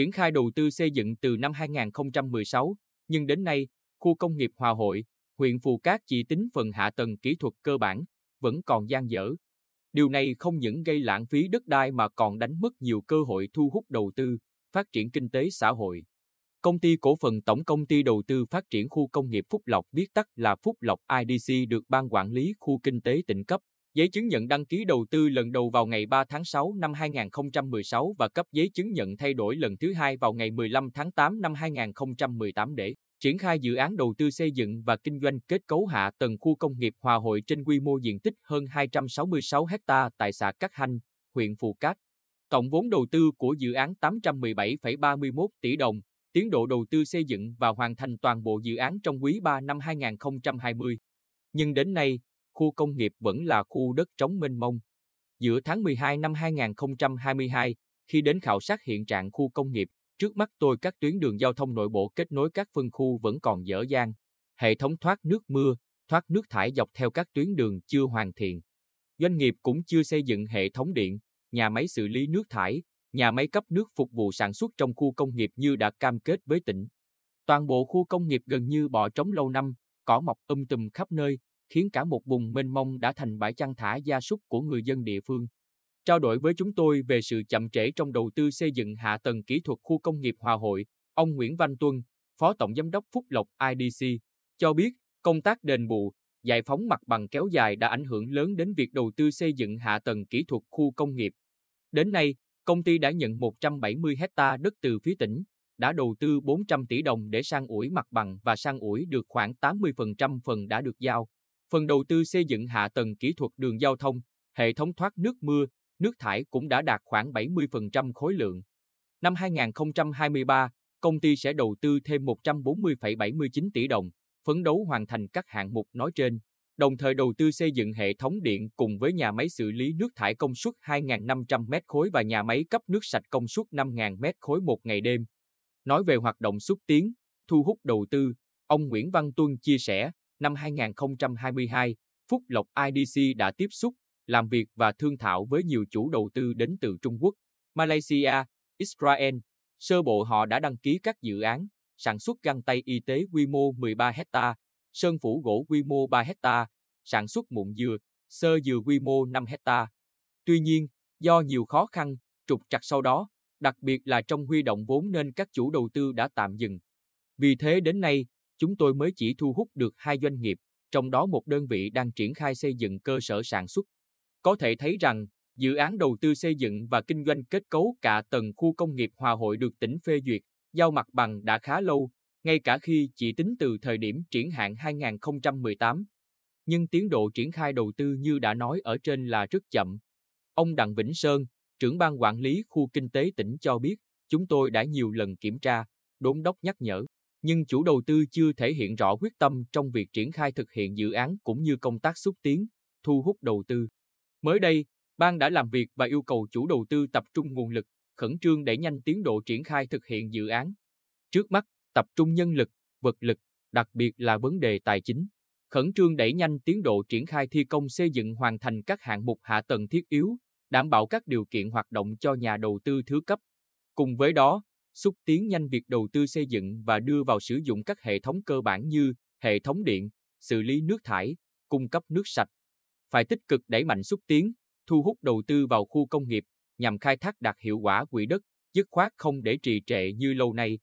triển khai đầu tư xây dựng từ năm 2016, nhưng đến nay, khu công nghiệp Hòa Hội, huyện Phù Cát chỉ tính phần hạ tầng kỹ thuật cơ bản, vẫn còn gian dở. Điều này không những gây lãng phí đất đai mà còn đánh mất nhiều cơ hội thu hút đầu tư, phát triển kinh tế xã hội. Công ty cổ phần Tổng công ty đầu tư phát triển khu công nghiệp Phúc Lộc viết tắt là Phúc Lộc IDC được Ban quản lý khu kinh tế tỉnh cấp. Giấy chứng nhận đăng ký đầu tư lần đầu vào ngày 3 tháng 6 năm 2016 và cấp giấy chứng nhận thay đổi lần thứ hai vào ngày 15 tháng 8 năm 2018 để triển khai dự án đầu tư xây dựng và kinh doanh kết cấu hạ tầng khu công nghiệp Hòa Hội trên quy mô diện tích hơn 266 ha tại xã Cát Hanh, huyện Phù Cát. Tổng vốn đầu tư của dự án 817,31 tỷ đồng, tiến độ đầu tư xây dựng và hoàn thành toàn bộ dự án trong quý 3 năm 2020. Nhưng đến nay, khu công nghiệp vẫn là khu đất trống mênh mông. Giữa tháng 12 năm 2022, khi đến khảo sát hiện trạng khu công nghiệp, trước mắt tôi các tuyến đường giao thông nội bộ kết nối các phân khu vẫn còn dở dang. Hệ thống thoát nước mưa, thoát nước thải dọc theo các tuyến đường chưa hoàn thiện. Doanh nghiệp cũng chưa xây dựng hệ thống điện, nhà máy xử lý nước thải, nhà máy cấp nước phục vụ sản xuất trong khu công nghiệp như đã cam kết với tỉnh. Toàn bộ khu công nghiệp gần như bỏ trống lâu năm, cỏ mọc um tùm khắp nơi, khiến cả một vùng mênh mông đã thành bãi chăn thả gia súc của người dân địa phương. Trao đổi với chúng tôi về sự chậm trễ trong đầu tư xây dựng hạ tầng kỹ thuật khu công nghiệp Hòa Hội, ông Nguyễn Văn Tuân, Phó Tổng Giám đốc Phúc Lộc IDC, cho biết công tác đền bù, giải phóng mặt bằng kéo dài đã ảnh hưởng lớn đến việc đầu tư xây dựng hạ tầng kỹ thuật khu công nghiệp. Đến nay, công ty đã nhận 170 hecta đất từ phía tỉnh, đã đầu tư 400 tỷ đồng để sang ủi mặt bằng và sang ủi được khoảng 80% phần đã được giao. Phần đầu tư xây dựng hạ tầng kỹ thuật đường giao thông, hệ thống thoát nước mưa, nước thải cũng đã đạt khoảng 70% khối lượng. Năm 2023, công ty sẽ đầu tư thêm 140,79 tỷ đồng, phấn đấu hoàn thành các hạng mục nói trên, đồng thời đầu tư xây dựng hệ thống điện cùng với nhà máy xử lý nước thải công suất 2.500 m khối và nhà máy cấp nước sạch công suất 5.000 m khối một ngày đêm. Nói về hoạt động xúc tiến, thu hút đầu tư, ông Nguyễn Văn Tuân chia sẻ, năm 2022, Phúc Lộc IDC đã tiếp xúc, làm việc và thương thảo với nhiều chủ đầu tư đến từ Trung Quốc, Malaysia, Israel. Sơ bộ họ đã đăng ký các dự án, sản xuất găng tay y tế quy mô 13 hecta, sơn phủ gỗ quy mô 3 hecta, sản xuất mụn dừa, sơ dừa quy mô 5 hecta. Tuy nhiên, do nhiều khó khăn, trục trặc sau đó, đặc biệt là trong huy động vốn nên các chủ đầu tư đã tạm dừng. Vì thế đến nay, chúng tôi mới chỉ thu hút được hai doanh nghiệp, trong đó một đơn vị đang triển khai xây dựng cơ sở sản xuất. Có thể thấy rằng, dự án đầu tư xây dựng và kinh doanh kết cấu cả tầng khu công nghiệp Hòa Hội được tỉnh phê duyệt, giao mặt bằng đã khá lâu, ngay cả khi chỉ tính từ thời điểm triển hạn 2018. Nhưng tiến độ triển khai đầu tư như đã nói ở trên là rất chậm. Ông Đặng Vĩnh Sơn, trưởng ban quản lý khu kinh tế tỉnh cho biết, chúng tôi đã nhiều lần kiểm tra, đốn đốc nhắc nhở, nhưng chủ đầu tư chưa thể hiện rõ quyết tâm trong việc triển khai thực hiện dự án cũng như công tác xúc tiến, thu hút đầu tư. Mới đây, ban đã làm việc và yêu cầu chủ đầu tư tập trung nguồn lực, khẩn trương đẩy nhanh tiến độ triển khai thực hiện dự án. Trước mắt, tập trung nhân lực, vật lực, đặc biệt là vấn đề tài chính, khẩn trương đẩy nhanh tiến độ triển khai thi công xây dựng hoàn thành các hạng mục hạ tầng thiết yếu, đảm bảo các điều kiện hoạt động cho nhà đầu tư thứ cấp. Cùng với đó, xúc tiến nhanh việc đầu tư xây dựng và đưa vào sử dụng các hệ thống cơ bản như hệ thống điện, xử lý nước thải, cung cấp nước sạch. Phải tích cực đẩy mạnh xúc tiến, thu hút đầu tư vào khu công nghiệp nhằm khai thác đạt hiệu quả quỹ đất, dứt khoát không để trì trệ như lâu nay.